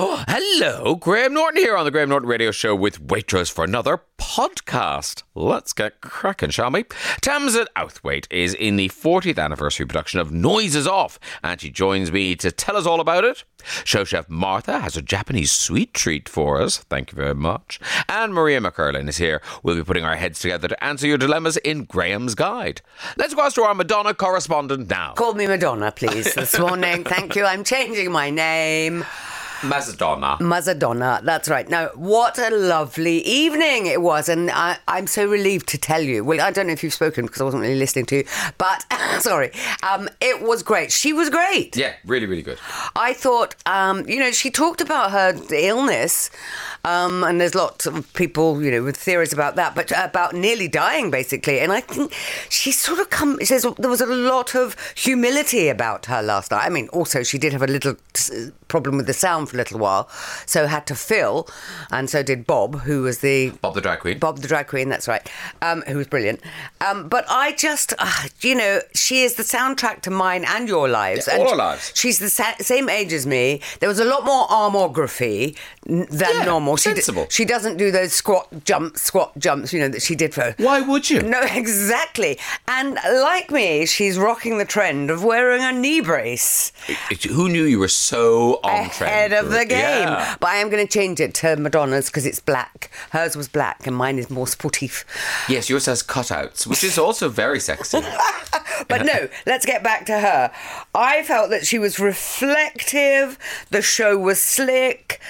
Hello, Graham Norton here on the Graham Norton Radio Show with Waitrose for another podcast. Let's get cracking, shall we? Tamzin Outhwaite is in the 40th anniversary production of Noises Off, and she joins me to tell us all about it. Show chef Martha has a Japanese sweet treat for us. Thank you very much. And Maria McErlane is here. We'll be putting our heads together to answer your dilemmas in Graham's Guide. Let's go to our Madonna correspondent now. Call me Madonna, please, this morning. Thank you. I'm changing my name. Mazadonna. Mazadonna, that's right. Now, what a lovely evening it was, and I, I'm so relieved to tell you. Well, I don't know if you've spoken because I wasn't really listening to you, but sorry, um, it was great. She was great. Yeah, really, really good. I thought, um, you know, she talked about her illness, um, and there's lots of people, you know, with theories about that, but about nearly dying, basically. And I think she sort of come. She says there was a lot of humility about her last night. I mean, also she did have a little t- problem with the sound for a little while, so had to fill, and so did Bob, who was the Bob the drag queen. Bob the drag queen, that's right, um, who was brilliant. Um, but I just, uh, you know, she is the soundtrack to mine and your lives. Yeah, and all our lives. She's the sa- same age as me. There was a lot more armography n- than Yeah, normal. She, d- sensible. she doesn't do those squat jumps, squat jumps, you know, that she did for. Why would you? No, exactly. And like me, she's rocking the trend of wearing a knee brace It- Who knew you were so? Ahead of the game. Yeah. But I am going to change it to Madonna's because it's black. Hers was black and mine is more sportif. Yes, yours has cutouts, which is also very sexy. But no, let's get back to her. I felt that she was reflective. The show was slick.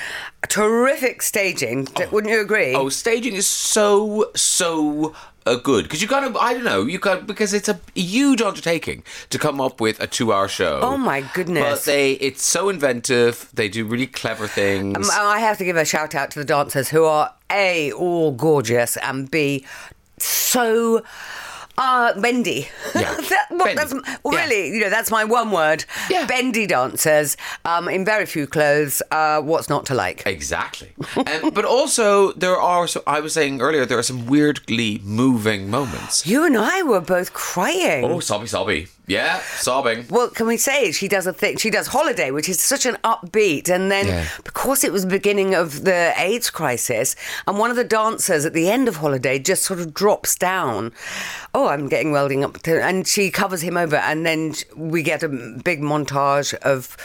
Terrific staging. D- Wouldn't you agree? oh, staging is so so uh, good because you kind of I don't know you got because it's a huge undertaking to come up with a two-hour show. Oh, my goodness. But they it's so inventive. They do really clever things. Um, I have to give a shout out to the dancers who are A, all gorgeous, and B, so. Uh, bendy. Yeah. that, well, Bendy. That's, well, Yeah. really, you know, that's my one word. Yeah. Bendy dancers um, in very few clothes. Uh, what's not to like? Exactly. um, but also, there are, so I was saying earlier, there are some weirdly moving moments. You and I were both crying. Oh, sobby, sobby. Yeah, sobbing. Well, can we say she does a thing? She does Holiday, which is such an upbeat, and then Yeah. because it was the beginning of the AIDS crisis, and one of the dancers at the end of Holiday just sort of drops down. Oh, I'm getting welding up, to, and she covers him over, and then we get a big montage of.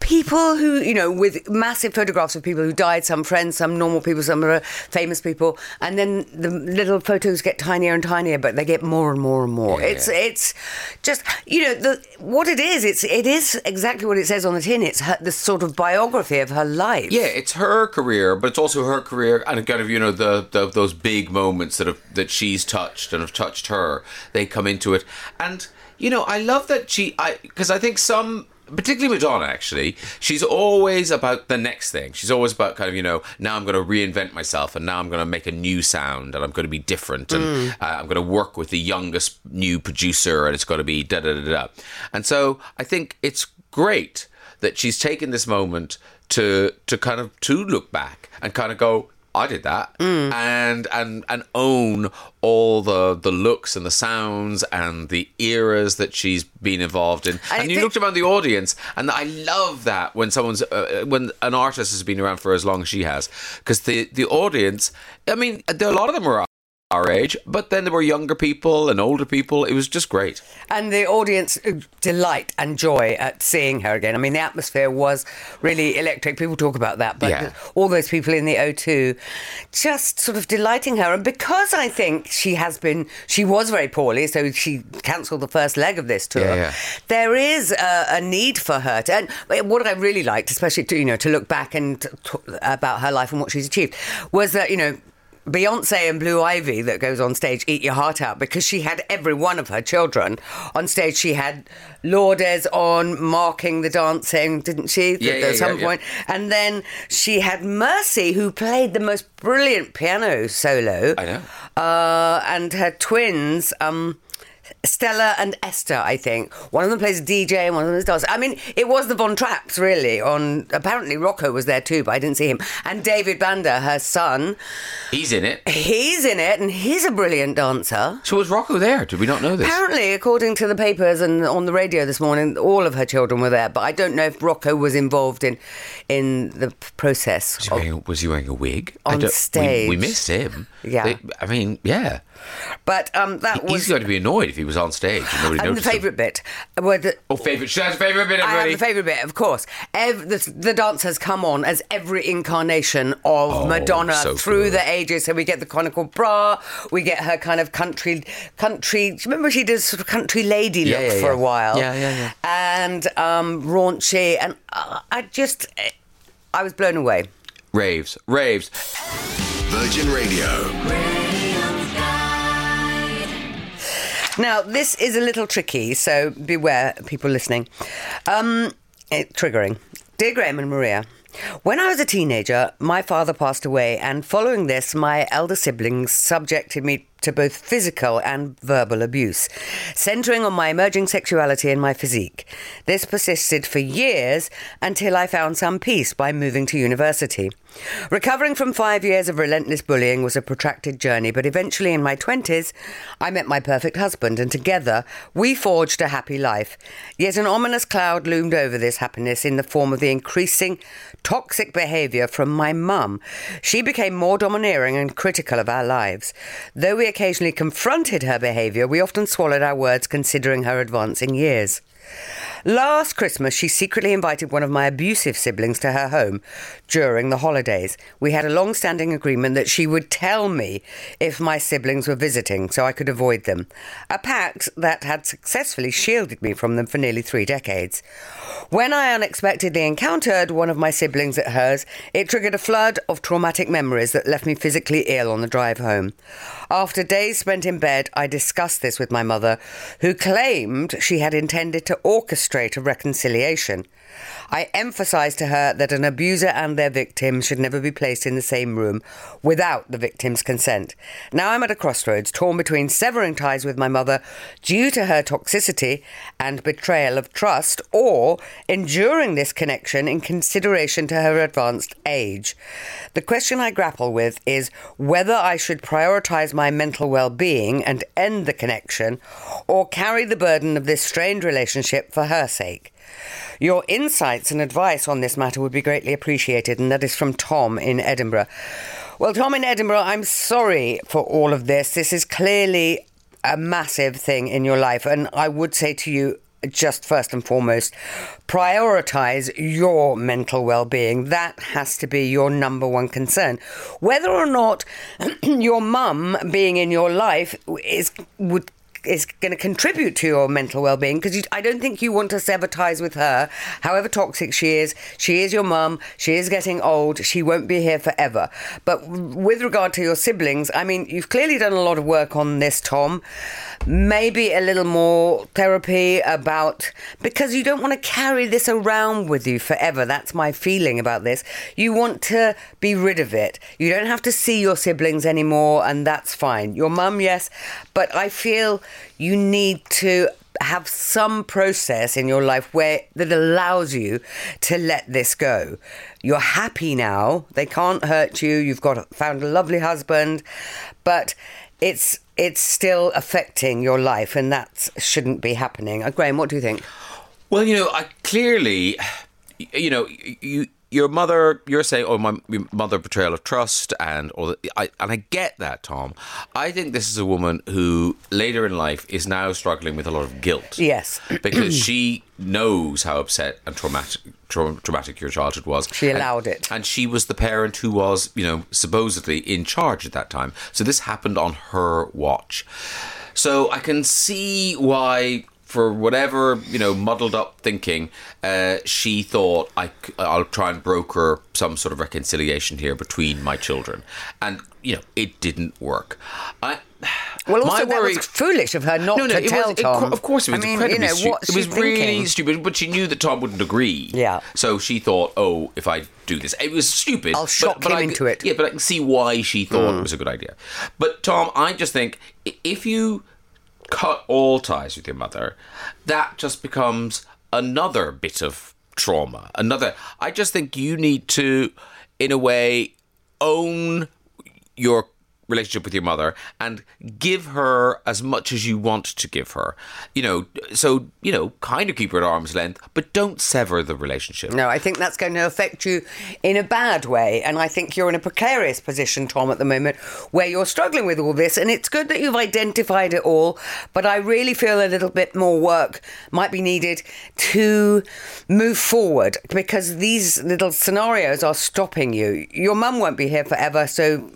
People who, you know, with massive photographs of people who died, some friends, some normal people, some are famous people, and then the little photos get tinier and tinier, but they get more and more and more. Yeah, it's yeah. it's just you know the what it is. It's it is exactly what it says on the tin. It's her, the sort of biography of her life. Yeah, it's her career, but it's also her career and kind of you know the, the those big moments that have that she's touched and have touched her. They come into it, and you know I love that she I because I think some. Particularly Madonna, actually, she's always about the next thing. She's always about kind of, you know, now I'm going to reinvent myself and now I'm going to make a new sound and I'm going to be different and uh, I'm going to work with the youngest new producer and it's going to be da da da da. And so I think it's great that she's taken this moment to to kind of to look back and kind of go I did that and and and own all the the looks and the sounds and the eras that she's been involved in. I and you think- looked around the audience and I love that when someone's uh, when an artist has been around for as long as she has. Because the the audience I mean there, a lot of them are our age but then there were younger people and older people it was just great And the audience uh, delight and joy at seeing her again. I mean, the atmosphere was really electric. People talk about that, but Yeah. all those people in the O2 just sort of delighting her. And because I think she has been, she was very poorly, so she cancelled the first leg of this tour. Yeah, yeah. There is a, a need for her to, and what I really liked, especially to, you know, to look back and t- about her life and what she's achieved, was that, you know, Beyonce and Blue Ivy that goes on stage eat your heart out because she had every one of her children on stage. She had Lourdes on marking the dancing, didn't she? Yeah, at yeah, some yeah, yeah. point. And then she had Mercy, who played the most brilliant piano solo. I know. Uh, and her twins. Um, Stella and Esther, I think. One of them plays DJ and one of them is dancer. I mean, it was the Von Trapps, really. On apparently Rocco was there too, but I didn't see him. And David Banda, her son, He's in it. he's in it, and he's a brilliant dancer. So was Rocco there? Did we not know this? Apparently, according to the papers and on the radio this morning, all of her children were there. But I don't know if Rocco was involved in in the process. Was he of- wearing, was he wearing a wig? On don't- we- stage. We, missed him. Yeah. They- I mean, yeah. But um, that was He's going to be annoyed if he was on stage and nobody and the noticed him. favourite bit. Were the, Oh, favourite. She has a favourite bit, I everybody. have the favourite bit, of course. Ev- the, the dancers come on as every incarnation of Oh, Madonna so through good. the ages. So we get the conical bra, we get her kind of country, country. do you Remember, she did sort of country lady Yeah, look yeah, for yeah. a while. Yeah, yeah, yeah. And um, raunchy, and uh, I just, I was blown away. Raves. Raves. Virgin Radio. Now, this is a little tricky, so beware, people listening. Um, it, triggering. Dear Graham and Maria, when I was a teenager, my father passed away, and following this, my elder siblings subjected me to both physical and verbal abuse, centering on my emerging sexuality and my physique. This persisted for years until I found some peace by moving to university. Recovering from five years of relentless bullying was a protracted journey, but eventually in my 20s, I met my perfect husband, and together we forged a happy life. Yet an ominous cloud loomed over this happiness in the form of the increasing toxic behaviour from my mum. She became more domineering and critical of our lives. Though we occasionally confronted her behaviour, we often swallowed our words considering her advancing years. Last Christmas, she secretly invited one of my abusive siblings to her home during the holidays. We had a long standing agreement that she would tell me if my siblings were visiting so I could avoid them. A pact that had successfully shielded me from them for nearly three decades. When I unexpectedly encountered one of my siblings at hers, it triggered a flood of traumatic memories that left me physically ill on the drive home. After days spent in bed, I discussed this with my mother, who claimed she had intended to orchestrate a reconciliation. I emphasized to her that an abuser and their victim should never be placed in the same room without the victim's consent. Now I'm at a crossroads, torn between severing ties with my mother due to her toxicity and betrayal of trust, or enduring this connection in consideration to her advanced age. The question I grapple with is whether I should prioritize my mental well being and end the connection, or carry the burden of this strained relationship for her sake. Your insights and advice on this matter would be greatly appreciated, and that is from Tom in Edinburgh. Well, Tom in Edinburgh, I'm sorry for all of this. This is clearly a massive thing in your life, and I would say to you, just first and foremost, prioritize your mental well being. That has to be your number one concern. Whether or not your mum being in your life is would is going to contribute to your mental well-being because I don't think you want to sever ties with her however toxic she is. She is your mum. She is getting old. She won't be here forever. But with regard to your siblings I mean you've clearly done a lot of work on this Tom. Maybe a little more therapy about because you don't want to carry this around with you forever. That's my feeling about this. You want to be rid of it. You don't have to see your siblings anymore and that's fine. Your mum yes but I feel you need to have some process in your life where that allows you to let this go. You're happy now. They can't hurt you. You've got found a lovely husband, but it's it's still affecting your life, and that shouldn't be happening. Uh, Graham, what do you think? Well, you know, I clearly, you know, you your mother, you're saying, oh, my, mother betrayal of trust, and all that. I, and I get that, Tom. I think this is a woman who later in life is now struggling with a lot of guilt. Yes. because she knows how upset and traumatic trau- traumatic your childhood was. She And- allowed it. and she was the parent who was, you know, supposedly in charge at that time. So this happened on her watch. So I can see why, for whatever you know, muddled up thinking, uh, she thought I'll try and broker some sort of reconciliation here between my children, and you know, it didn't work. I. Well, also my that worry, was foolish of her not no, no, to it tell was, it- Tom. of course, it was I mean, incredibly you know, stupid. what's It was she really stupid, but she knew that Tom wouldn't agree. Yeah. So she thought, oh, if I do this, it was stupid. I'll but- shock but him I- into it. Yeah, but I can see why she thought it was a good idea. But Tom, I just think if you cut all ties with your mother, that just becomes another bit of trauma. Another. I just think you need to, in a way, own your relationship with your mother and give her as much as you want to give her. You know, so, you know, kind of keep her at arm's length, but don't sever the relationship. No, I think that's going to affect you in a bad way. And I think you're in a precarious position, Tom, at the moment, where you're struggling with all this. And it's good that you've identified it all, but I really feel a little bit more work might be needed to move forward because these little scenarios are stopping you. Your mum won't be here forever, so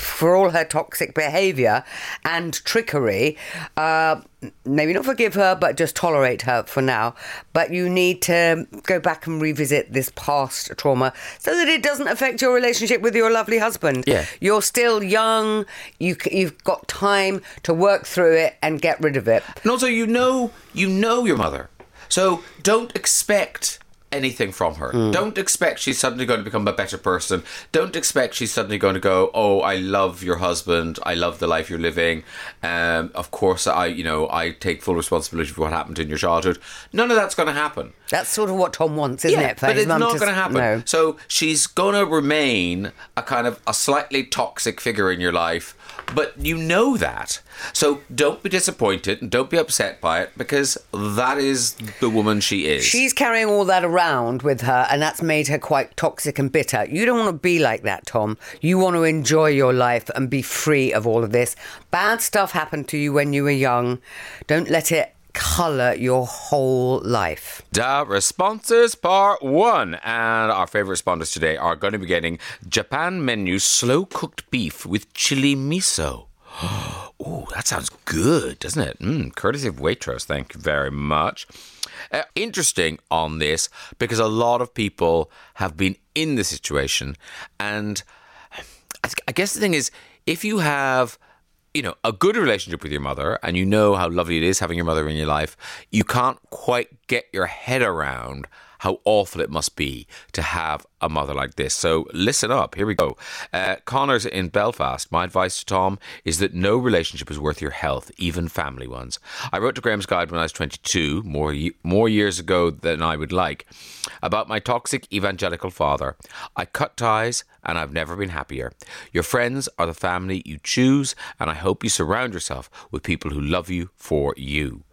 for all her toxic behaviour and trickery, uh, maybe not forgive her, but just tolerate her for now. But you need to go back and revisit this past trauma so that it doesn't affect your relationship with your lovely husband. Yeah. You're still young, you, you've got time to work through it and get rid of it. And also, you know, you know your mother, so don't expect anything from her. Don't expect she's suddenly going to become a better person. Don't expect she's suddenly going to go, "Oh, I love your husband. I love the life you're living. Um, of course, I, you know, I take full responsibility for what happened in your childhood." None of that's going to happen. That's sort of what Tom wants, isn't it? for but it's not going to happen. No. So she's going to remain a kind of a slightly toxic figure in your life, but you know that. So don't be disappointed and don't be upset by it because that is the woman she is. She's carrying all that around with her, and that's made her quite toxic and bitter. You don't want to be like that, Tom. You want to enjoy your life and be free of all of this. Bad stuff happened to you when you were young. Don't let it colour your whole life. Da responses part one. And our favorite responders today are going to be getting Japan menu slow cooked beef with chili miso. Oh, that sounds good, doesn't it? Mm, courtesy of Waitrose. Thank you very much. Uh, interesting on this because a lot of people have been in the situation. And I th- I guess the thing is, if you have you know, a good relationship with your mother and you know how lovely it is having your mother in your life, you can't quite get your head around how awful it must be to have a mother like this. So listen up. Here we go. Uh, Connor's in Belfast. My advice to Tom is that no relationship is worth your health, even family ones. I wrote to Graham's Guide when I was 22, more, more years ago than I would like, about my toxic evangelical father. I cut ties and I've never been happier. Your friends are the family you choose, and I hope you surround yourself with people who love you for you.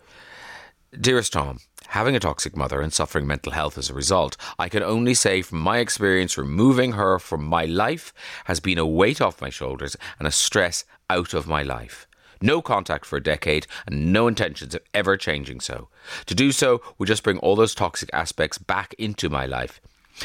Dearest Tom, having a toxic mother and suffering mental health as a result, I can only say from my experience, removing her from my life has been a weight off my shoulders and a stress out of my life. No contact for a decade and no intentions of ever changing so. To do so would just bring all those toxic aspects back into my life.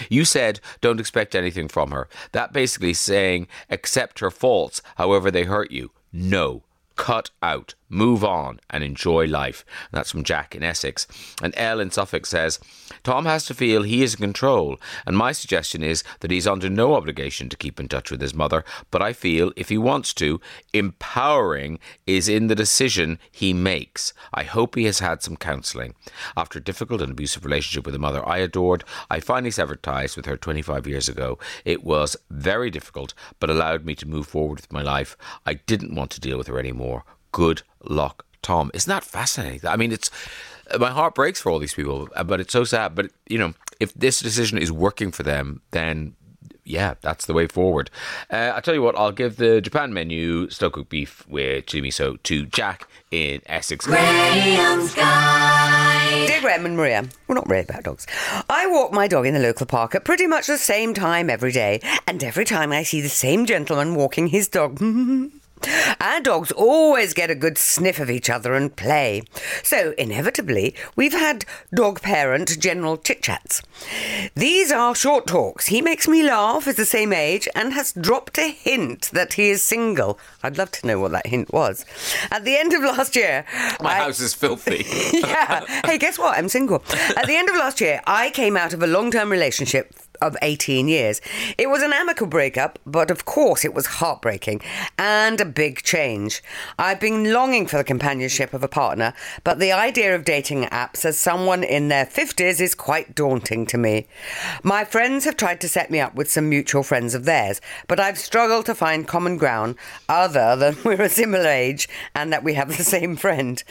You said don't expect anything from her. That basically saying accept her faults however they hurt you. No. Cut out, move on, and enjoy life. And that's from Jack in Essex. And Elle in Suffolk says Tom has to feel he is in control, and my suggestion is that he's under no obligation to keep in touch with his mother. But I feel if he wants to, empowering is in the decision he makes. I hope he has had some counselling. After a difficult and abusive relationship with a mother I adored, I finally severed ties with her 25 years ago. It was very difficult, but allowed me to move forward with my life. I didn't want to deal with her anymore. Good luck, Tom. Isn't that fascinating? I mean, it's my heart breaks for all these people, uh, but it's so sad. But you know, if this decision is working for them, then yeah, that's the way forward. Uh, I tell you what, I'll give the Japan menu slow cooked beef with chili miso to Jack in Essex. Dear Graham and Maria, we're not really about dogs. I walk my dog in the local park at pretty much the same time every day, and every time I see the same gentleman walking his dog. Our dogs always get a good sniff of each other and play. So, inevitably, we've had dog parent general chit chats. These are short talks. He makes me laugh, is the same age, and has dropped a hint that he is single. I'd love to know what that hint was. At the end of last year, My I- house is filthy. yeah. Hey, guess what? I'm single. At the end of last year, I came out of a long term relationship of 18 years. It was an amicable breakup, but of course it was heartbreaking and a big change. I've been longing for the companionship of a partner, but the idea of dating apps as someone in their 50s is quite daunting to me. My friends have tried to set me up with some mutual friends of theirs, but I've struggled to find common ground other than we're a similar age and that we have the same friend.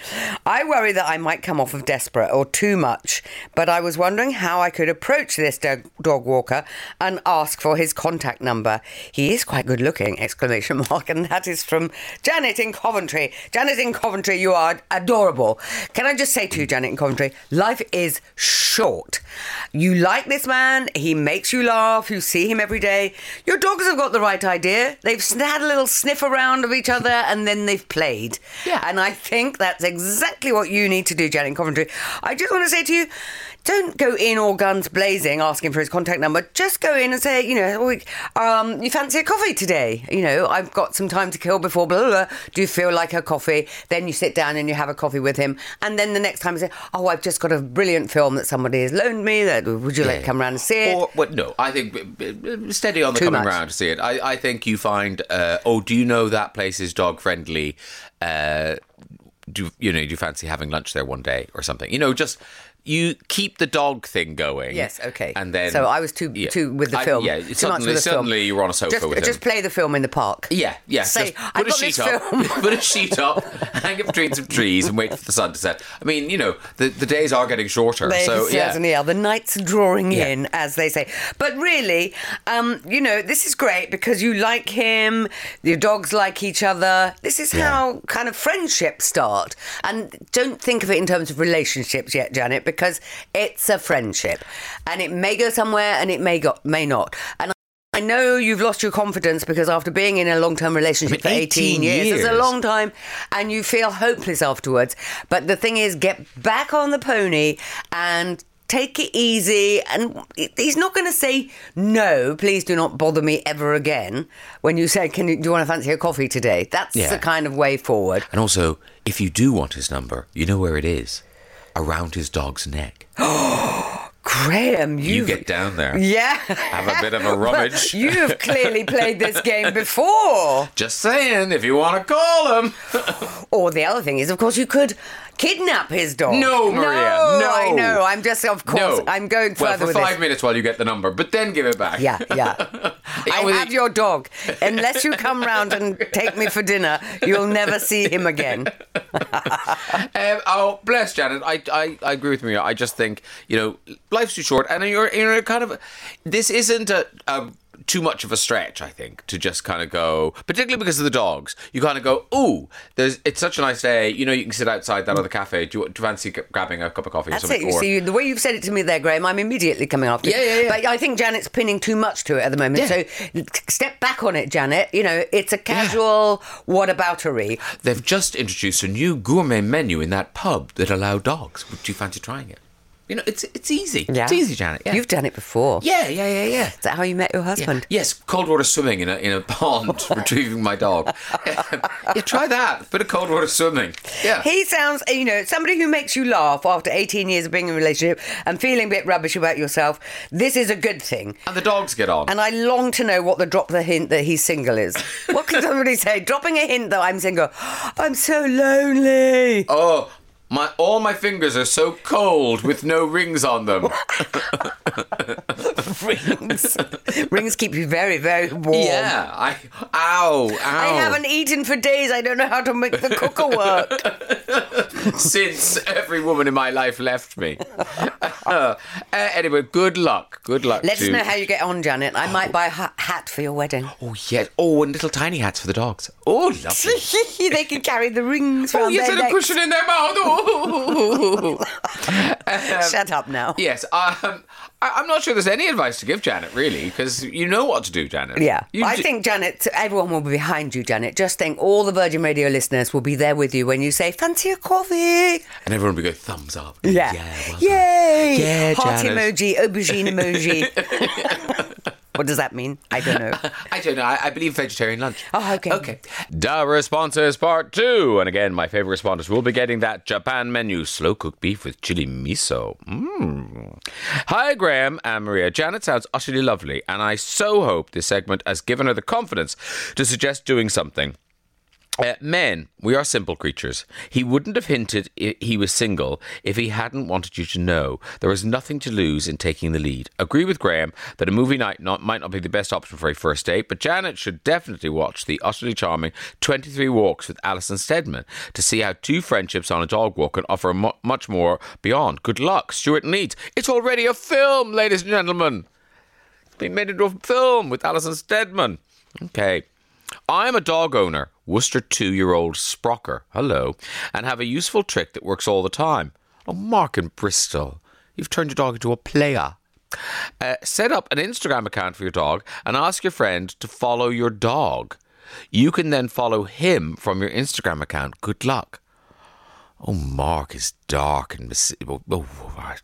I worry that I might come off of desperate or too much, but I was wondering how I could approach this dog, dog walker and ask for his contact number. He is quite good looking! Exclamation mark, and that is from Janet in Coventry. Janet in Coventry, you are adorable. Can I just say to you, Janet in Coventry, life is short. You like this man, he makes you laugh, you see him every day. Your dogs have got the right idea. They've had a little sniff around of each other and then they've played. Yeah. And I think that's exactly what you need to do, Janet in Coventry. I just want to say to you, don't go in all guns blazing asking for his contact number. Just go in and say, you know, "Oh, um, you fancy a coffee today? You know, I've got some time to kill before blah, blah, blah. Do you feel like a coffee? Then you sit down and you have a coffee with him. And then the next time you say, oh, I've just got a brilliant film that somebody has loaned me. That Would you like to come around and see it? Or what? No, I think steady on the Too coming much. round to see it. I, I think you find. Uh, oh, do you know that place is dog friendly? Uh, do you know? Do you fancy having lunch there one day or something? You know, just you keep the dog thing going. Yes, okay. And then so I was too yeah. too with the I- film. yeah, too suddenly, much with the suddenly film. you were on a sofa just, with him. just play the film in the park. Yeah, yeah. Say, just put a sheet up, put a sheet up, hang it between some trees, and wait for the sun to set. I mean, you know, the, the days are getting shorter. They so yeah, are. The nights are drawing Yeah. in, as they say. But really, um, you know, this is great because you like him, your dogs like each other. This is how kind of friendships start. And don't think of it in terms of relationships yet, Janet, because it's a friendship. And it may go somewhere and it may go, may not. And I know you've lost your confidence because after being in a long term relationship I mean, for 18, 18 years, it's a long time and you feel hopeless afterwards. But the thing is, get back on the pony and take it easy. And he's not going to say, no, please do not bother me ever again when you say, Can you, do you want to fancy a coffee today? That's Yeah. the kind of way forward. And also, if you do want his number, you know where it is. Around his dog's neck. Graham, You you get down there. Yeah. Have a bit of a rummage. You've clearly played this game before. Just saying, if you want to call him. Or the other thing is, of course, you could kidnap his dog. No, Maria, no. I know. I'm just, of course, no. I'm going further well, for with five this. minutes while you get the number, but then give it back. Yeah, yeah. I with have your dog. Unless you come round and take me for dinner, you'll never see him again. Um, oh, bless Janet. I, I, I agree with Maria. I just think you know life's too short, and you're you're kind of. This isn't a. a too much of a stretch, I think, to just kind of go, particularly because of the dogs. You kind of go, ooh, there's it's such a nice day. You know, you can sit outside that other cafe. Do you, do you fancy grabbing a cup of coffee That's or it. something? You Or- see, the way you've said it to me there, Graham, I'm immediately coming after. Yeah, yeah, yeah. But I think Janet's pinning too much to it at the moment. Yeah. So step back on it, Janet. You know, it's a casual whataboutery. They've just introduced a new gourmet menu in that pub that allow dogs. Would you fancy trying it? You know, it's it's easy. It's easy, Janet. Yeah. You've done it before. yeah, yeah, yeah, yeah. Is that how you met your husband? Yes, cold water swimming in a in a pond, retrieving my dog. yeah, try that. Bit of cold water swimming. Yeah. He sounds, you know, somebody who makes you laugh after 18 years of being in a relationship and feeling a bit rubbish about yourself. This is a good thing. and the dogs get on. And I long to know what the drop the hint that he's single is. What can somebody say? Dropping a hint that I'm single. I'm so lonely. oh, my all my fingers are so cold with no rings on them. Rings. Rings keep you very, very warm. Yeah. I ow, ow. I haven't eaten for days. I don't know how to make the cooker work. since every woman in my life left me. Uh, anyway, good luck. Good luck. Let us know how you get on, Janet. I might buy a ha- hat for your wedding. Oh yes. Oh, and little tiny hats for the dogs. Oh, lovely. they can carry the rings Oh, yes, and a cushion in their mouth. Oh. Shut up now. yes. Um, I, I'm not sure there's any advice to give Janet, really, because you know what to do, Janet. Yeah, You I d- think Janet, everyone will be behind you, Janet. Just think, all the Virgin Radio listeners will be there with you when you say, "Fancy a coffee?" And everyone will go thumbs up. Yeah, Yeah. Well yay! Yeah, Heart Janet. emoji, aubergine emoji. What does that mean? I don't know. I don't know. I, I believe vegetarian lunch. Oh, okay. Okay. Da responses part two. And again, my favorite responders will be getting that Japan menu slow cooked beef with chili miso. Mmm. Hi, Graham and Maria. Janet sounds utterly lovely, and I so hope this segment has given her the confidence to suggest doing something. Uh, men, we are simple creatures. He wouldn't have hinted he was single if he hadn't wanted you to know There is nothing to lose in taking the lead. Agree with Graham that a movie night not, might not be the best option for a first date, but Janet should definitely watch the utterly charming 23 Walks with Alison Steadman to see how two friendships on a dog walk can offer mu- much more beyond. Good luck, Stuart Needs. It's already a film, ladies and gentlemen. It's been made into a film with Alison Steadman. Okay. I'm a dog owner, Worcester two year old Sprocker, hello, and have a useful trick that works all the time. Oh, Mark in Bristol, you've turned your dog into a player. Uh, set up an Instagram account for your dog and ask your friend to follow your dog. You can then follow him from your Instagram account. Good luck. Oh, Mark is dark and mis- oh, oh.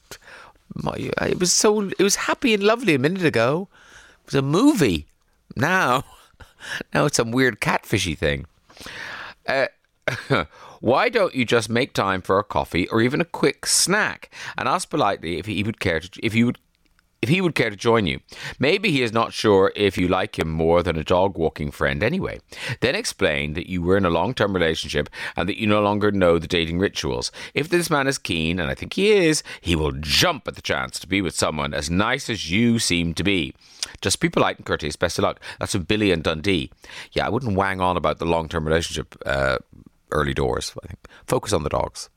My, it was so it was happy and lovely a minute ago. It was a movie. Now, now it's some weird catfishy thing. Uh, why don't you just make time for a coffee or even a quick snack and ask politely if he would care to if you would if he would care to join you. Maybe he is not sure if you like him more than a dog walking friend anyway. Then explain that you were in a long term relationship and that you no longer know the dating rituals. If this man is keen, and I think he is, he will jump at the chance to be with someone as nice as you seem to be. Just be polite and courteous. Best of luck. That's from Billy and Dundee. Yeah, I wouldn't wang on about the long term relationship uh, early doors. I think focus on the dogs.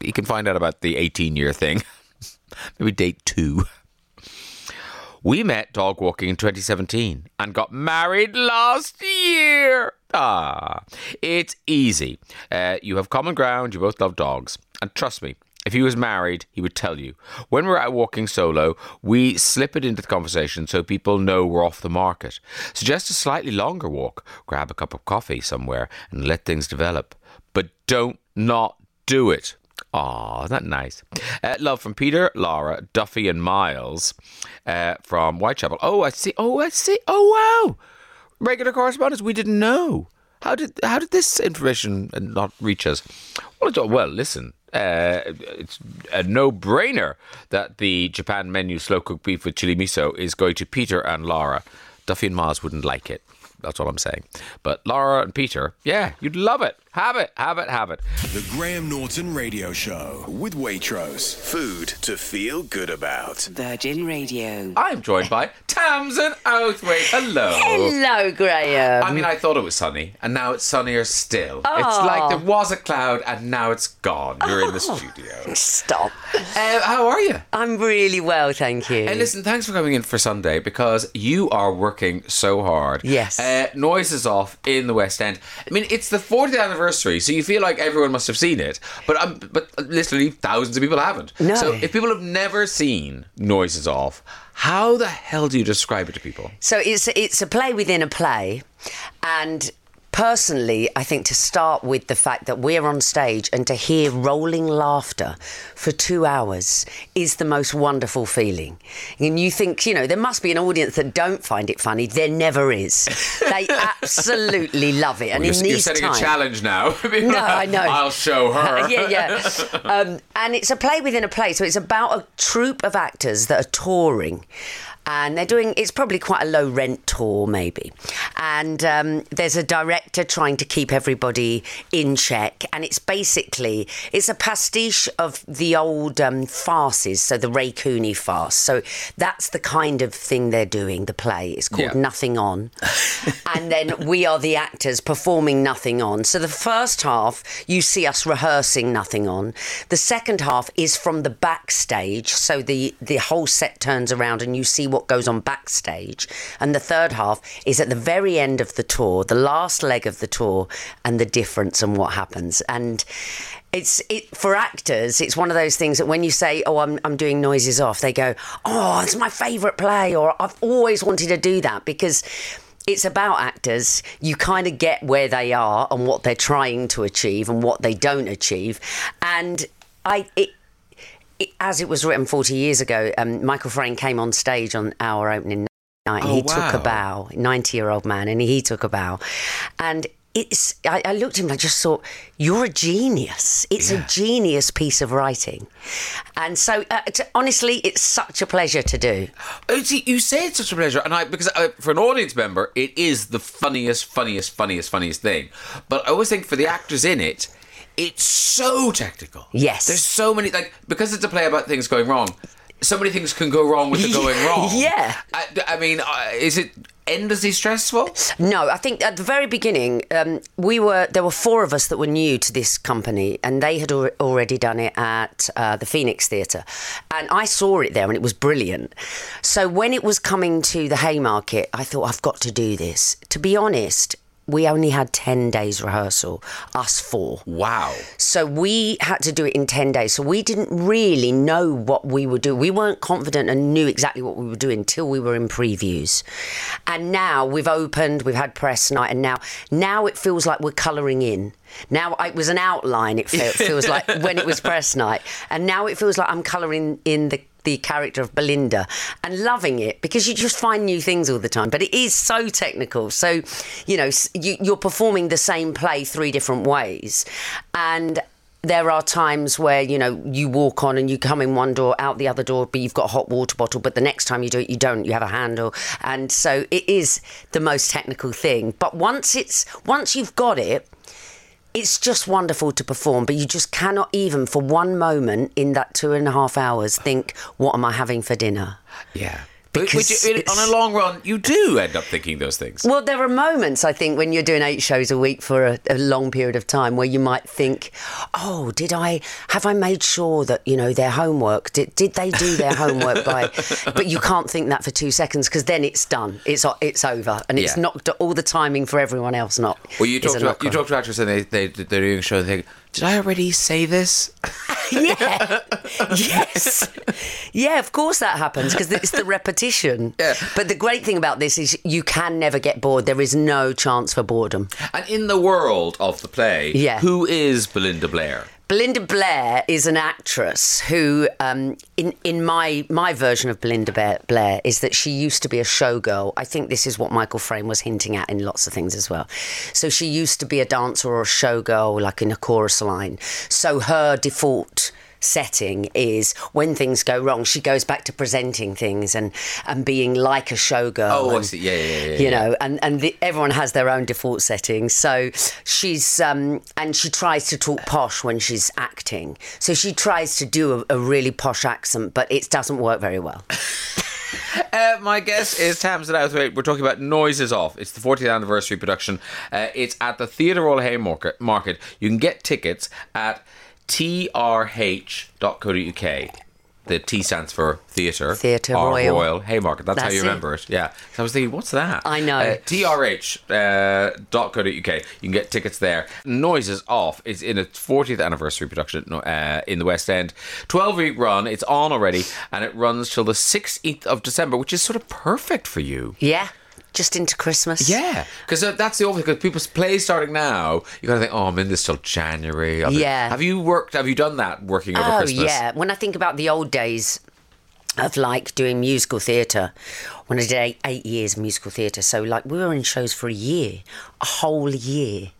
You can find out about the 18 year thing. Maybe date two. We met dog walking in 2017 and got married last year. Ah, it's easy. Uh, you have common ground, you both love dogs. And trust me, if he was married, he would tell you. When we're out walking solo, we slip it into the conversation so people know we're off the market. Suggest a slightly longer walk, grab a cup of coffee somewhere, and let things develop. But don't not do it. Aw, isn't that nice? Uh, love from Peter, Laura, Duffy, and Miles uh, from Whitechapel. Oh, I see. Oh, I see. Oh, wow. Regular correspondence. We didn't know. How did how did this information not reach us? Well, it's- well listen. Uh, it's a no-brainer that the Japan menu slow cooked beef with chili miso is going to Peter and Laura. Duffy and Miles wouldn't like it. That's all I'm saying. But Laura and Peter, yeah, you'd love it. Have it, have it, have it. The Graham Norton Radio Show with Waitrose. Food to feel good about. Virgin Radio. I'm joined by Tamzin Outhwaite. Hello. Hello, Graham. I mean, I thought it was sunny, and now it's sunnier still. Oh. It's like there was a cloud, and now it's gone. You're in the studio. Stop. Uh, how are you? I'm really well, thank you. Hey, listen, thanks for coming in for Sunday because you are working so hard. Yes. Uh, Noises Off in the West End. I mean, it's the 40th anniversary, so you feel like everyone must have seen it, but um, but literally thousands of people haven't. No. So if people have never seen Noises Off, how the hell do you describe it to people? So it's it's a play within a play, and personally, I think to start with the fact that we're on stage and to hear rolling laughter for two hours is the most wonderful feeling. And you think, you know, there must be an audience that don't find it funny. There never is. They absolutely love it. And You're, in you're these setting times, a challenge now. No, I know. I'll show her. yeah, yeah. Um, and it's a play within a play. So it's about a troupe of actors that are touring. And they're doing, it's probably quite a low rent tour, maybe. And um, there's a director trying to keep everybody in check. And it's basically, it's a pastiche of the old um, farces, so the Ray Cooney farce. So that's the kind of thing they're doing, the play. It's called Yeah. Nothing On. and then we are the actors performing Nothing On. So the first half, you see us rehearsing Nothing On. The second half is from the backstage. So the, the whole set turns around and you see what goes on backstage. And the third half is at the very end of the tour, the last leg of the tour, and the difference and what happens. And it's it for actors. It's one of those things that when you say, "Oh, I'm I'm doing noises off," they go, "Oh, it's my favourite play," or "I've always wanted to do that," because it's about actors. You kind of get where they are and what they're trying to achieve and what they don't achieve, and I it. It, as it was written 40 years ago, um, Michael Frayn came on stage on our opening night and Oh, he took a bow, 90 year old man, and he took a bow. And it's, I, I looked at him and I just thought, you're a genius. It's Yeah. a genius piece of writing. And so, uh, t- honestly, it's such a pleasure to do. Oh, see, you say it's such a pleasure, and I because uh, for an audience member, it is the funniest, funniest, funniest, funniest thing. But I always think for the actors in it, it's so technical. Yes. there's so many like because it's a play about things going wrong. So many things can go wrong with the going wrong. Yeah. I, I mean, uh, is it endlessly stressful? No, I think at the very beginning, um, we were there were four of us that were new to this company, and they had al- already done it at uh, the Phoenix Theatre, and I saw it there, and it was brilliant. So when it was coming to the Haymarket, I thought I've got to do this. To be honest, we only had ten days rehearsal, us four. Wow. So we had to do it in 10 days. So we didn't really know what we were doing. We weren't confident and knew exactly what we were doing until we were in previews. And now we've opened, we've had press night, and now now it feels like we're colouring in. Now it was an outline, it feels like when it was press night. And now it feels like I'm colouring in the the character of Belinda and loving it because you just find new things all the time. But it is so technical. So, you know, you, you're performing the same play three different ways. And there are times where, you know, you walk on and you come in one door, out the other door, but you've got a hot water bottle. But the next time you do it, you don't. You have a handle. And so it is the most technical thing. But once it's, once you've got it, it's just wonderful to perform, but you just cannot even for one moment in that two and a half hours think, what am I having for dinner? Yeah. Because it's- on a long run, you do end up thinking those things. Well, there are moments, I think, when you're doing eight shows a week for a, a long period of time where you might think, oh, did I, have I made sure that, you know, their homework, did, did they do their homework by, but you can't think that for two seconds because then it's done. It's, it's over. And it's Yeah. knocked all the timing for everyone else not. Well, you talk to you talk to actors and they they they're doing a show and they think, did I already say this? yeah. yes. Yeah, of course that happens because it's the repetition. Yeah. But the great thing about this is you can never get bored. There is no chance for boredom. And in the world of the play, Yeah. who is Belinda Blair? Belinda Blair is an actress who, um, in in my my version of Belinda Blair, Blair, is that she used to be a showgirl. I think this is what Michael Frayn was hinting at in lots of things as well. So she used to be a dancer or a showgirl, like in a chorus line. So her default setting is when things go wrong, she goes back to presenting things and and being like a showgirl. Oh, I see. Yeah, yeah, yeah, You yeah. know, and and the, everyone has their own default settings. So she's um, and she tries to talk posh when she's acting. So she tries to do a, a really posh accent, but it doesn't work very well. Uh, my guest is Tamzin Outhwaite. We're talking about Noises Off. It's the 40th anniversary production. Uh, it's at the Theatre Royal Haymarket. Market. You can get tickets at trh.co.uk. The T stands for theatre. Theatre Royal. Royal Haymarket. That's, how you it. remember it. Yeah. So I was thinking, what's that? I know. Uh, trh.co.uk. You can get tickets there. Noises Off is in its 40th anniversary production uh, in the West End. 12 week run. It's on already and it runs till the 16th of December, which is sort of perfect for you. Yeah, just into Christmas. Yeah, because uh, that's the only because people's play starting now. You gotta think, oh, I'm in this till January. I'll be- Yeah. Have you worked? Have you done that working over Oh Christmas? yeah. When I think about the old days of like doing musical theatre, when I did eight, eight years of musical theatre, so like we were in shows for a year, a whole year,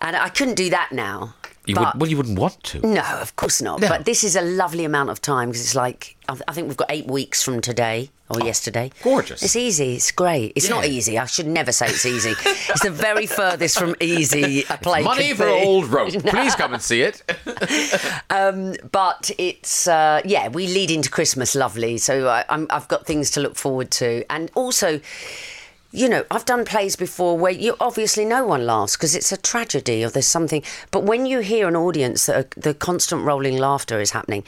and I couldn't do that now. You but- would, well, you wouldn't want to. No, of course not. No. But this is a lovely amount of time because it's like I I think we've got eight weeks from today or yesterday. Oh, gorgeous. It's easy. It's great. It's not easy. I should never say it's easy. it's the very furthest from easy a play Money for be. old rope. Please come and see it. But it's uh, yeah, we lead into Christmas lovely. So I, I'm, I've got things to look forward to, and also. You know, I've done plays before where you obviously no one laughs because it's a tragedy or there's something. But when you hear an audience that are, the constant rolling laughter is happening,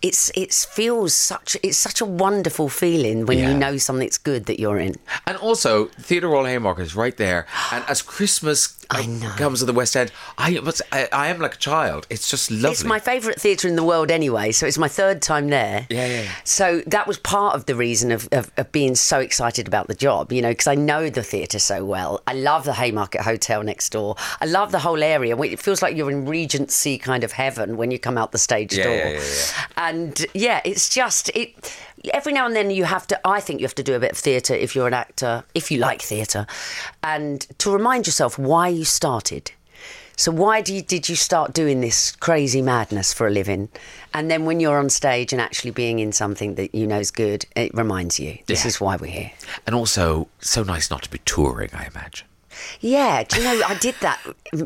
it's it feels such it's such a wonderful feeling when Yeah. you know something's good that you're in. And also, Theatre Royal Haymarket is right there. And as Christmas I know. comes to the West End, I, but I, I am like a child. It's just lovely. It's my favourite theatre in the world anyway, so it's my third time there. Yeah, yeah, yeah. So that was part of the reason of, of, of being so excited about the job, you know, because I know the theatre so well. I love the Haymarket Hotel next door. I love the whole area. It feels like you're in Regency kind of heaven when you come out the stage Yeah, door. yeah, yeah, yeah. And yeah, it's just it. Every now and then you have to. I think you have to do a bit of theatre if you're an actor, if you like theatre, and to remind yourself why you started. So why do you, did you start doing this crazy madness for a living? And then when you're on stage and actually being in something that you know is good, it reminds you this Yeah. is why we're here. And also, so nice not to be touring, I imagine. Yeah, do you know, I did that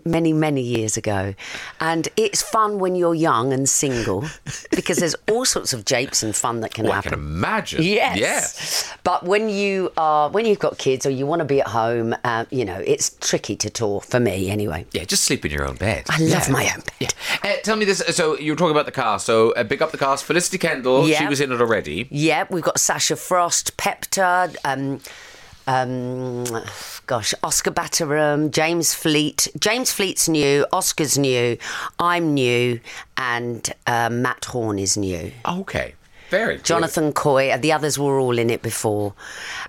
many, many years ago. And it's fun when you're young and single because there's all sorts of japes and fun that can Well, I can imagine. Yes. Yeah. But when you are when you've got kids or you want to be at home, uh, you know, it's tricky to tour for me anyway. Yeah, just sleep in your own bed. I love Yeah. my own bed. Uh, tell me this. So you were talking about the cast. So uh, big up the cast. Felicity Kendal. She was in it already. Yeah, we've got Sasha Frost, Pepter, um, um, gosh, Oscar Batterham, James Fleet. James Fleet's new, Oscar's new, I'm new, and uh, Matt Horne is new. Okay. Very. good. Jonathan Coy, uh, the others were all in it before,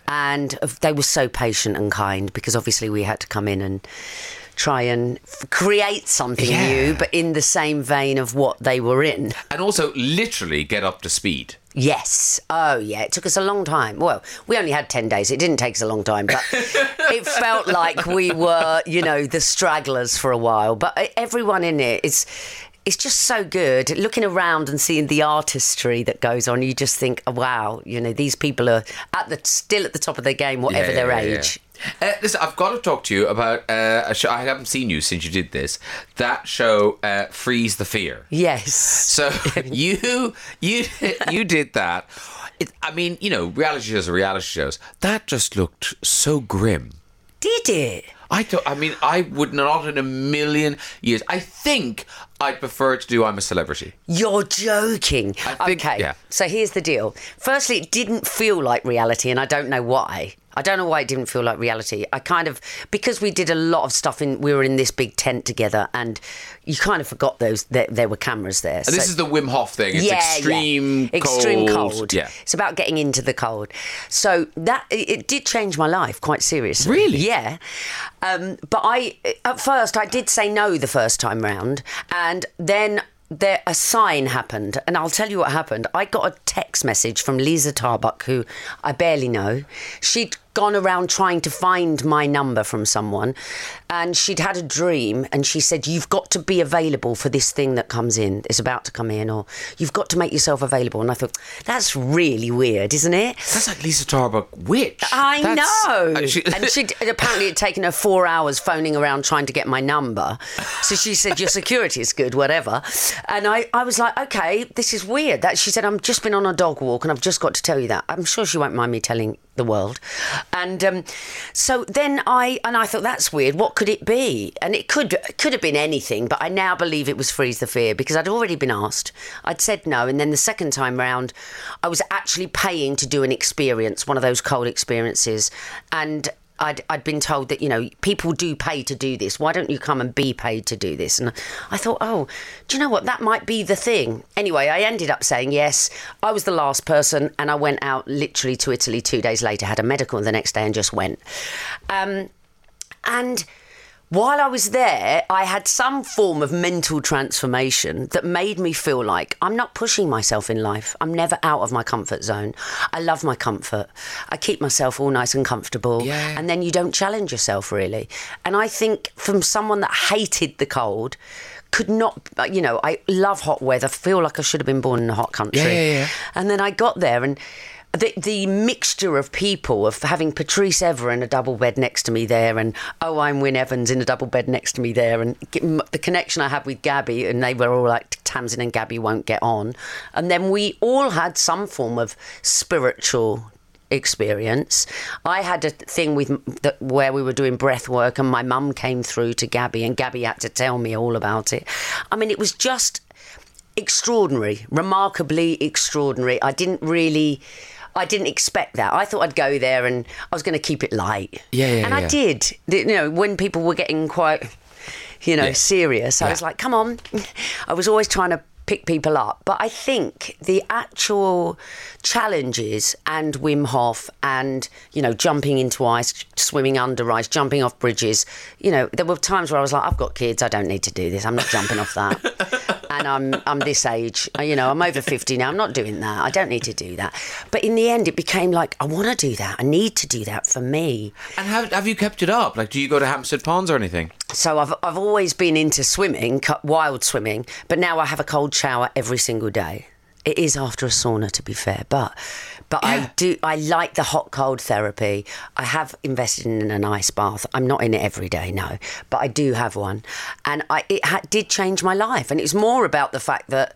and they were so patient and kind because obviously we had to come in and try and f- create something Yeah. new, but in the same vein of what they were in. And also, literally get up to speed. Yes. Oh, yeah. It took us a long time. Well, we only had 10 days. It didn't take us a long time, but it felt like we were, you know, the stragglers for a while. But uh, everyone in it is. It's just so good. Looking around and seeing the artistry that goes on, you just think, oh, "Wow, you know, these people are at the still at the top of their game, whatever Yeah, their yeah, age." Uh, listen, I've got to talk to you about uh, a show. I haven't seen you since you did this. That show, uh, Freeze the Fear. Yes. So you you you did that. It, I mean, you know, reality shows are reality shows. That just looked so grim. Did it? I thought. I mean, I would not in a million years. I think I'd prefer to do I'm a Celebrity. You're joking. Think- okay. yeah. So here's the deal. Firstly, it didn't feel like reality, and I don't know why. I don't know why it didn't feel like reality. I kind of because we did a lot of stuff in. We were in this big tent together, and you kind of forgot those there, there were cameras there. And this is the Wim Hof thing. It's yeah, extreme, yeah. extreme cold. cold. Yeah. it's about getting into the cold. So that it, it did change my life quite seriously. Really? Yeah. Um, but I at first I did say no the first time round, and then. There, a sign happened, and I'll tell you what happened. I got a text message from Liza Tarbuck, who I barely know. She'd gone around trying to find my number from someone, and she'd had a dream, and she said, "You've got to be available for this thing that comes in. It's about to come in, or you've got to make yourself available." And I thought, "That's really weird, isn't it?" That's like Liza Tarbuck witch. I That's- know. she- and she apparently had taken her four hours phoning around trying to get my number. So she said, Your security is good, whatever. And I, I was like, Okay, this is weird. That she said, I've just been on a dog walk and I've just got to tell you that. I'm sure she won't mind me telling the world. And um, so then I and I thought that's weird. What could it be? And it could it could have been anything, but I now believe it was Freeze the Fear because I'd already been asked. I'd said no, and then the second time round, I was actually paying to do an experience, one of those cold experiences, and. I'd, I'd been told that you know people do pay to do this. Why don't you come and be paid to do this? And I thought, oh, do you know what? That might be the thing. Anyway, I ended up saying yes. I was the last person, and I went out literally to Italy two days later. Had a medical the next day, and just went. Um, and while I was there, I had some form of mental transformation that made me feel like I'm not pushing myself in life. I'm never out of my comfort zone. I love my comfort. I keep myself all nice and comfortable. Yeah. And then you don't challenge yourself really. And I think from someone that hated the cold, could not, you know, I love hot weather, feel like I should have been born in a hot country. Yeah, yeah, yeah. And then I got there and the the mixture of people of having Patrice Evra in a double bed next to me there and oh I'm Win Evans in a double bed next to me there and the connection I had with Gabby and they were all like Tamzin and Gabby won't get on and then we all had some form of spiritual experience. I had a thing with the, where we were doing breath work, and my mum came through to Gabby, and Gabby had to tell me all about it. I mean, it was just extraordinary, remarkably extraordinary. I didn't really. I didn't expect that. I thought I'd go there and I was going to keep it light. Yeah, yeah, And I did. You know, when people were getting quite, you know, Yeah. serious, I was like, come on. I was always trying to pick people up. But I think the actual challenges and Wim Hof and, you know, jumping into ice, swimming under ice, jumping off bridges, you know, there were times where I was like, I've got kids, I don't need to do this. I'm not jumping off that. and I'm I'm this age, uh, you know, I'm over 50 now. I'm not doing that. I don't need to do that. But in the end, it became like, I want to do that. I need to do that for me. And have, have you kept it up? Like, do you go to Hampstead Ponds or anything? So I've I've always been into swimming, wild swimming, but now I have a cold shower every single day. It is after a sauna, to be fair, but but Yeah. I do I like the hot cold therapy. I have invested in an ice bath. I'm not in it every day, no, but I do have one, and I it ha- did change my life. And it's more about the fact that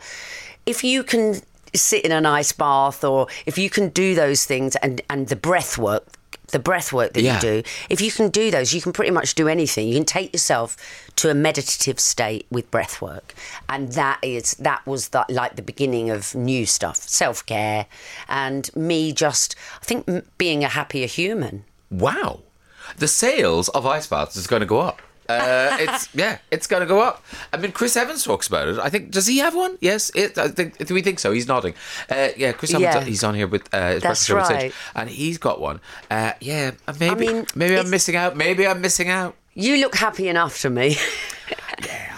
if you can sit in an ice bath or if you can do those things and and the breath work the breath work that Yeah. you do if you can do those you can pretty much do anything you can take yourself to a meditative state with breath work and that is that was the, like the beginning of new stuff self-care and me just i think m- being a happier human Wow. The sales of ice baths is going to go up. Uh, it's yeah, it's going to go up. I mean, Chris Evans talks about it. I think does he have one? Yes, it, I think. Do we think so? He's nodding. Uh, yeah, Chris Evans. Yeah. He's on here with uh, his That's breakfast show with Sid, right. and he's got one. Uh, yeah, maybe mean, maybe I'm missing out. Maybe I'm missing out. you look happy enough to me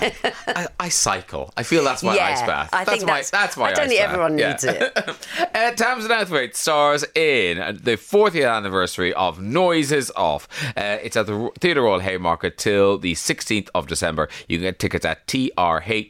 I, I cycle. I feel that's my Yeah, ice bath. I that's think my that's- that's my I don't ice think bath. everyone Yeah. needs it. uh, Tamzin Outhwaite stars in the 40th anniversary of Noises Off. Uh, it's at the Theatre Royal Haymarket till the 16th of December. You can get tickets at trh.co.uk.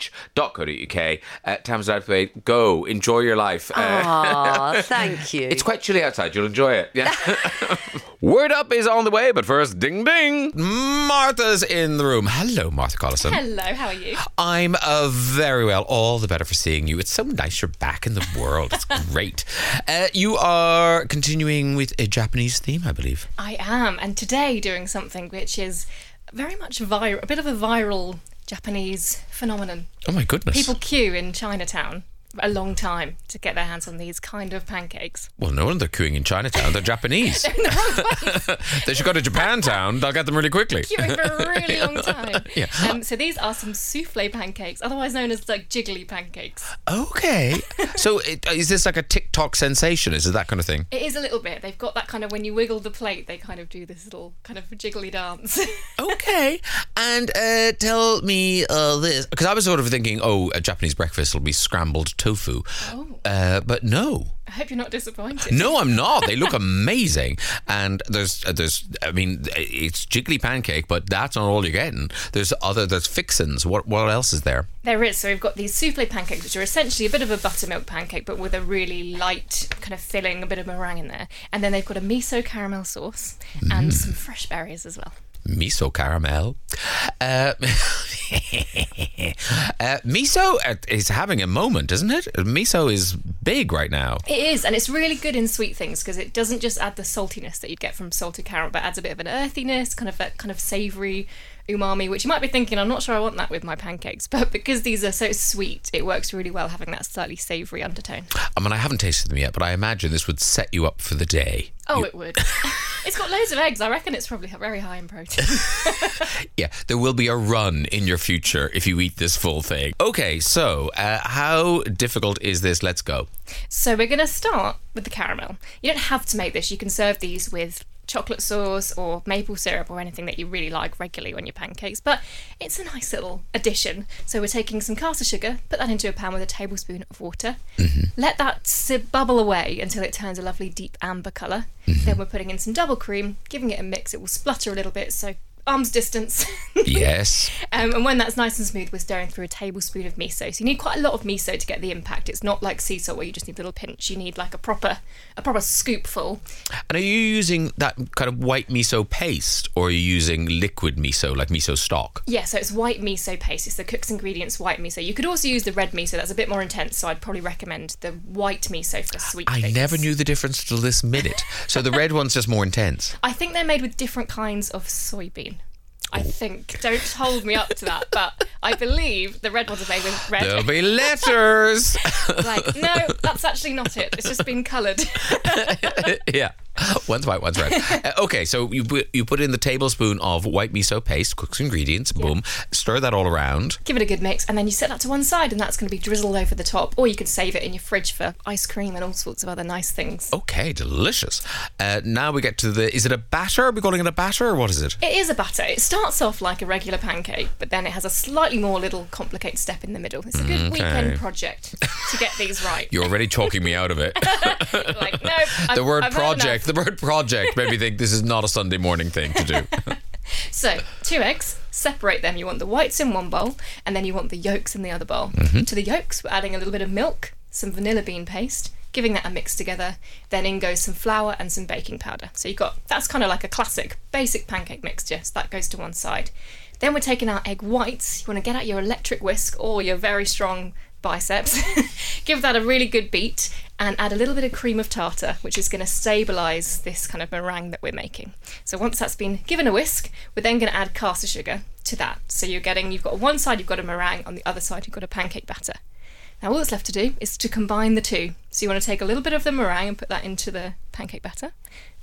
Uh, Tamzin Outhwaite, go enjoy your life. Uh, thank you it's quite chilly outside. You'll enjoy it. Yeah. Word up is on the way, but first, ding ding. Martha's in the room. Hello, Martha Collison. Hello, how are you? I'm uh, very well. All the better for seeing you. It's so nice you're back in the world. It's great. Uh, you are continuing with a Japanese theme, I believe. I am, and today doing something which is very much viral, a bit of a viral Japanese phenomenon. Oh my goodness. People queue in Chinatown a long time to get their hands on these kind of pancakes. well, no wonder they're queuing in Chinatown. They're Japanese. they should go to Japantown. They'll get them really quickly. Queuing for a really long time. Yeah. Um, so these are some souffle pancakes, otherwise known as like jiggly pancakes. Okay. So it, is this like a TikTok sensation? Is it that kind of thing? It is a little bit. They've got that kind of when you wiggle the plate, they kind of do this little kind of jiggly dance. Okay. And uh, tell me uh, this, because I was sort of thinking, oh, a Japanese breakfast will be scrambled tofu. Oh. Uh, but no. I hope you're not disappointed. No, I'm not. They look amazing, and there's uh, there's I mean it's jiggly pancake, but that's not all you're getting. There's other there's fixins. What what else is there? There is. So we've got these souffle pancakes, which are essentially a bit of a buttermilk pancake, but with a really light kind of filling, a bit of meringue in there. And then they've got a miso caramel sauce and some fresh berries as well. Miso caramel. Uh, uh, miso is having a moment, isn't it? Miso is big right now. It is, and it's really good in sweet things because it doesn't just add the saltiness that you'd get from salted caramel, but adds a bit of an earthiness, kind of that kind of savoury umami, which you might be thinking, I'm not sure I want that with my pancakes, but because these are so sweet, it works really well having that slightly savoury undertone. I mean, I haven't tasted them yet, but I imagine this would set you up for the day. Oh, it would. it's got loads of eggs. I reckon it's probably very high in protein. Yeah, there will be a run in your future if you eat this full thing. Okay, so uh, how difficult is this? Let's go. So we're going to start with the caramel. You don't have to make this. You can serve these with chocolate sauce or maple syrup or anything that you really like regularly on your pancakes, but it's a nice little addition. So we're taking some caster sugar, put that into a pan with a tablespoon of water. Mm-hmm. Let that bubble away until it turns a lovely deep amber colour. Mm-hmm. Then we're putting in some double cream, giving it a mix. It will splutter a little bit, so arm's distance. Yes. Um, and when that's nice and smooth, we're stirring through a tablespoon of miso. So you need quite a lot of miso to get the impact. It's not like sea salt where you just need a little pinch. You need like a proper, a proper scoopful. And are you using that kind of white miso paste or are you using liquid miso, like miso stock? Yeah, so it's white miso paste. It's the cook's ingredients white miso. You could also use the red miso. That's a bit more intense. So I'd probably recommend the white miso for sweet. I things. never knew the difference till this minute. So the red one's just more intense. I think they're made with different kinds of soybean. I think. Don't hold me up to that, but I believe the red ones are made with red. There'll be letters. Like, no, that's actually not it. It's just been coloured. yeah. one's white, one's red. Uh, okay, so you put, you put in the tablespoon of white miso paste, cooked ingredients, boom, stir that all around. Give it a good mix, and then you set that to one side, and that's going to be drizzled over the top. Or you can save it in your fridge for ice cream and all sorts of other nice things. Okay, delicious. Uh, now we get to the. Is it a batter? Are we calling it a batter, or what is it? It is a batter. It starts off like a regular pancake, but then it has a slightly more little complicated step in the middle. It's a good weekend project to get these right. You're already talking me out of it. like, no, the word project, the word project made me think this is not a Sunday morning thing to do. So, two eggs, separate them. You want the whites in one bowl, and then you want the yolks in the other bowl. Mm-hmm. To the yolks, we're adding a little bit of milk, some vanilla bean paste, giving that a mix together. Then in goes some flour and some baking powder. So you've got that's kind of like a classic, basic pancake mixture. So that goes to one side. Then we're taking our egg whites. You want to get out your electric whisk or your very strong biceps. Give that a really good beat and add a little bit of cream of tartar, which is going to stabilize this kind of meringue that we're making. So once that's been given a whisk, we're then going to add caster sugar to that. So you're getting, you've got on one side, you've got a meringue, on the other side, you've got a pancake batter. Now all that's left to do is to combine the two. So you want to take a little bit of the meringue and put that into the pancake batter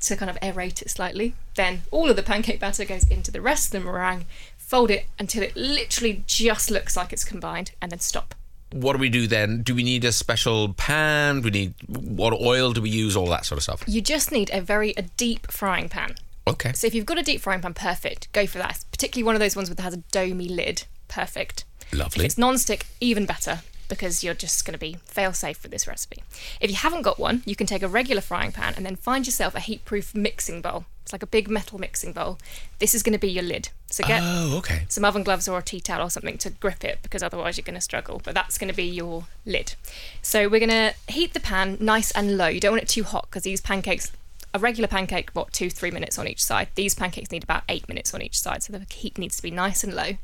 to kind of aerate it slightly. Then all of the pancake batter goes into the rest of the meringue. Fold it until it literally just looks like it's combined, and then stop. What do we do then? Do we need a special pan? Do we need what oil do we use? All that sort of stuff. You just need a very a deep frying pan. Okay. So if you've got a deep frying pan, perfect. Go for that. Particularly one of those ones that has a domey lid. Perfect. Lovely. If it's non-stick, even better because you're just going to be fail-safe with this recipe. If you haven't got one, you can take a regular frying pan and then find yourself a heat-proof mixing bowl. Like a big metal mixing bowl. This is going to be your lid. So get Oh, okay. some oven gloves or a tea towel or something to grip it because otherwise you're going to struggle. But that's going to be your lid. So we're going to heat the pan nice and low. You don't want it too hot because these pancakes, a regular pancake, what, two, three minutes on each side. These pancakes need about eight minutes on each side. So the heat needs to be nice and low.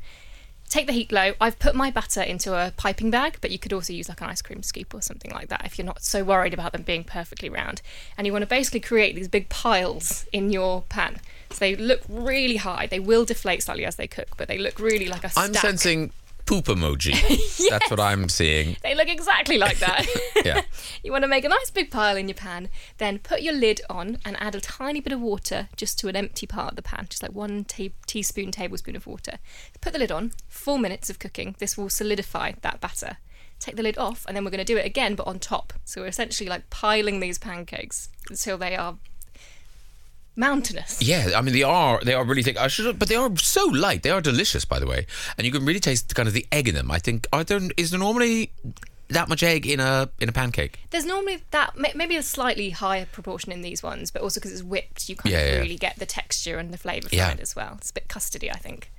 Take the heat low. I've put my batter into a piping bag, but you could also use like an ice cream scoop or something like that if you're not so worried about them being perfectly round. And you want to basically create these big piles in your pan. So they look really high. They will deflate slightly as they cook, but they look really like a stack. I'm sensing poop emoji. That's what I'm seeing. They look exactly like that. Yeah. you want to make a nice big pile in your pan, then put your lid on and add a tiny bit of water just to an empty part of the pan, just like one teaspoon, tablespoon of water. Put the lid on, four minutes of cooking. This will solidify that batter. Take the lid off, and then we're going to do it again, but on top. So we're essentially like piling these pancakes until they are mountainous. Yeah, I mean they are they are really thick. I should, but they are so light. They are delicious, by the way, and you can really taste kind of the egg in them. I think are there is there normally that much egg in a in a pancake? There's normally that maybe a slightly higher proportion in these ones, but also because it's whipped, you kind Yeah, of yeah. really get the texture and the flavour from Yeah. it as well. It's a bit custardy, I think.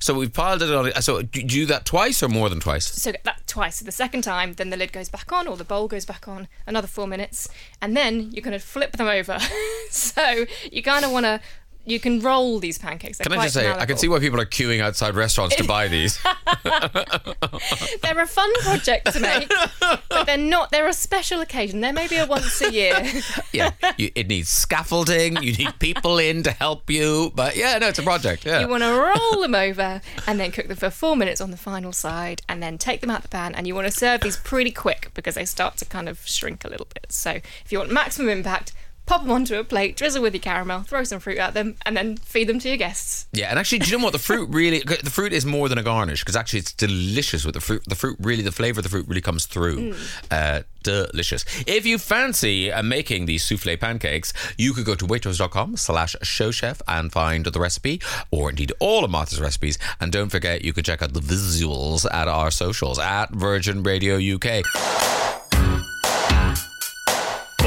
So we've piled it on. So do you do that twice or more than twice? So that twice. So the second time, then the lid goes back on, or the bowl goes back on, another four minutes, and then you're going to flip them over. so you kind of want to. You can roll these pancakes. They're Can I just say, I can see why people are queuing outside restaurants to buy these. They're a fun project to make, but they're not. They're a special occasion. They're maybe a once a year. yeah, you, it needs scaffolding. You need people in to help you. But yeah, no, it's a project. Yeah. You want to roll them over and then cook them for four minutes on the final side and then take them out the pan. And you want to serve these pretty quick because they start to kind of shrink a little bit. So if you want maximum impact, pop them onto a plate, drizzle with your caramel, throw some fruit at them, and then feed them to your guests. Yeah, and actually, do you know what the fruit really? The fruit is more than a garnish because actually it's delicious with the fruit. The fruit really, the flavor of the fruit really comes through. Uh, delicious. If you fancy uh, making these souffle pancakes, you could go to waitrose.com slash showchef and find the recipe, or indeed all of Martha's recipes. And don't forget, you can check out the visuals at our socials at Virgin Radio UK.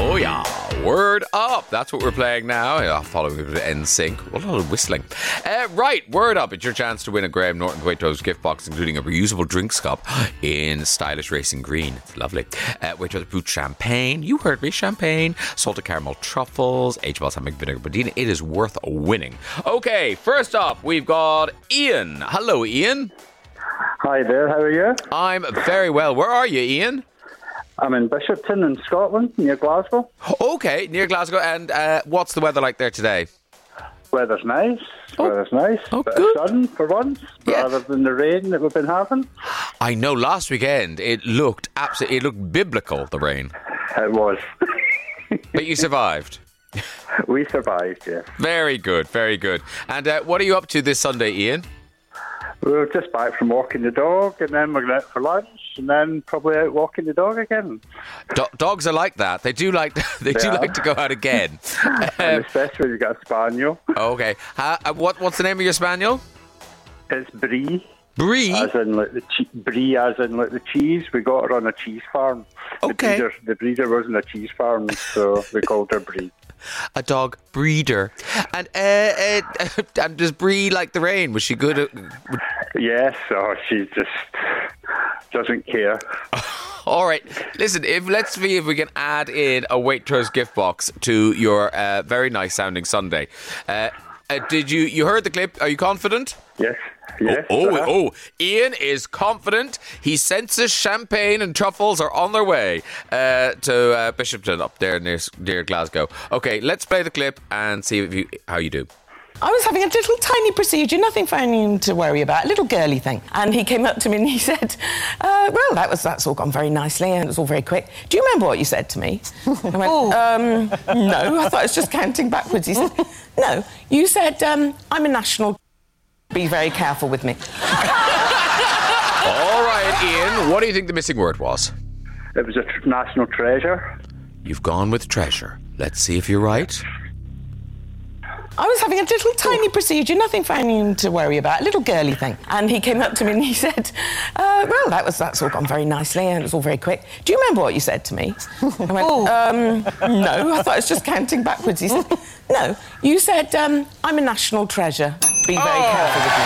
Oh yeah, word up. That's what we're playing now. Following a bit of NSYNC. What a lot of whistling. Uh, right, word up. It's your chance to win a Graham Norton Waitrose gift box, including a reusable drinks cup in stylish racing green. It's lovely. Uh, Waitrose Brut Champagne. You heard me, champagne. Salted caramel truffles. H. balsamic vinegar budina. It is worth winning. Okay, first up, we've got Ian. Hello, Ian. Hi there, how are you? I'm very well. Where are you, Ian? I'm in Bishopton in Scotland, near Glasgow. Okay, near Glasgow. And uh, what's the weather like there today? Weather's nice. Weather's nice. Oh, Bit good. sun for once, Yeah. rather than the rain that we've been having. I know last weekend it looked absolutely it looked biblical the rain, It was. but you survived. We survived, yes. Very good, very good. And uh, what are you up to this Sunday, Ian? We are just back from walking the dog, and then we're going out for lunch, and then probably out walking the dog again. Do- dogs are like that. They do like they do Yeah. like to go out again. And especially when you got a spaniel. okay. Uh, what what's the name of your spaniel? It's Brie, Brie. as in like the che- Brie, as in like the cheese. We got her on a cheese farm. Okay. The breeder, the breeder wasn't a cheese farm, so we called her Brie. a dog breeder. And uh, uh, and does Brie like the rain? Was she good? At, Yes, oh, she just doesn't care. all right. Listen, if let's see if we can add in a Waitrose gift box to your uh, very nice sounding Sunday. Uh, uh, did you you heard the clip? Are you confident? Yes, yes. Oh, uh-huh. oh, Ian is confident. He senses champagne and truffles are on their way uh, to uh, Bishopton up there near, near Glasgow. Okay, let's play the clip and see if you, how you do. I was having a little tiny procedure, nothing for anyone to worry about, a little girly thing. And he came up to me and he said, uh, "Well, that was that's all gone very nicely, and it was all very quick. Do you remember what you said to me?" I went, um, "No, I thought I was just counting backwards." He said, "No, you said um, I'm a national. Be very careful with me." All right, Ian, what do you think the missing word was? It was a tr- national treasure. You've gone with treasure. Let's see if you're right. I was having a little tiny procedure, nothing for anyone to worry about, a little girly thing. And he came up to me and he said, uh, "Well, that was that's all gone very nicely, and it was all very quick. Do you remember what you said to me?" I went, um, "No, I thought I was just counting backwards." He said, "No, you said um, I'm a national treasure. Be very Oh. careful with me."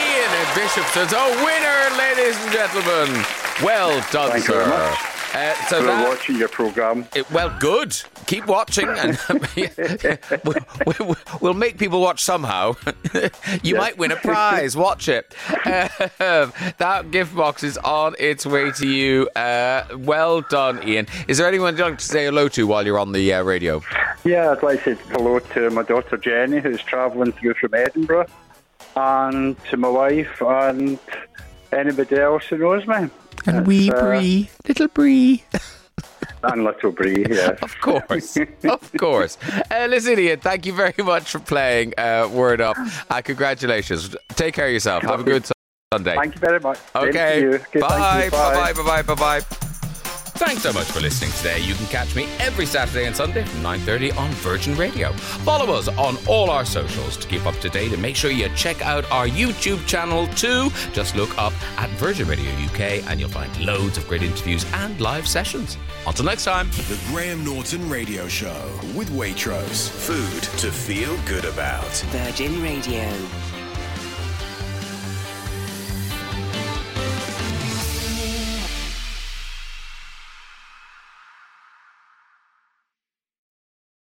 Ian at Bishopton's a winner, ladies and gentlemen. Well done, Thank you sir. Uh, so We were that, watching your programme. it- well, good. Keep watching, and we'll, we'll, we'll make people watch somehow. you might win a prize. Watch it. Um, that gift box is on its way to you. Uh, well done, Ian. Is there anyone you'd like to say hello to while you're on the uh, radio? Yeah, I'd like to say hello to my daughter Jenny, who's travelling through from Edinburgh, and to my wife and anybody else who knows me. And wee It's, uh, Brie, little Brie. And little Brie, yes. Of course, of course. Uh, listen, Ian, thank you very much for playing uh, Word Up. Uh, congratulations. Take care of yourself. Have a good Sunday. Thank you very much. Okay. you. Okay, thank bye. Bye. Bye. Bye. Bye. Bye. Thanks so much for listening today. You can catch me every Saturday and Sunday from 9.30 on Virgin Radio. Follow us on all our socials to keep up to date and make sure you check out our YouTube channel too. Just look up at Virgin Radio UK and you'll find loads of great interviews and live sessions. Until next time. The Graham Norton Radio Show with Waitrose. Food to feel good about. Virgin Radio.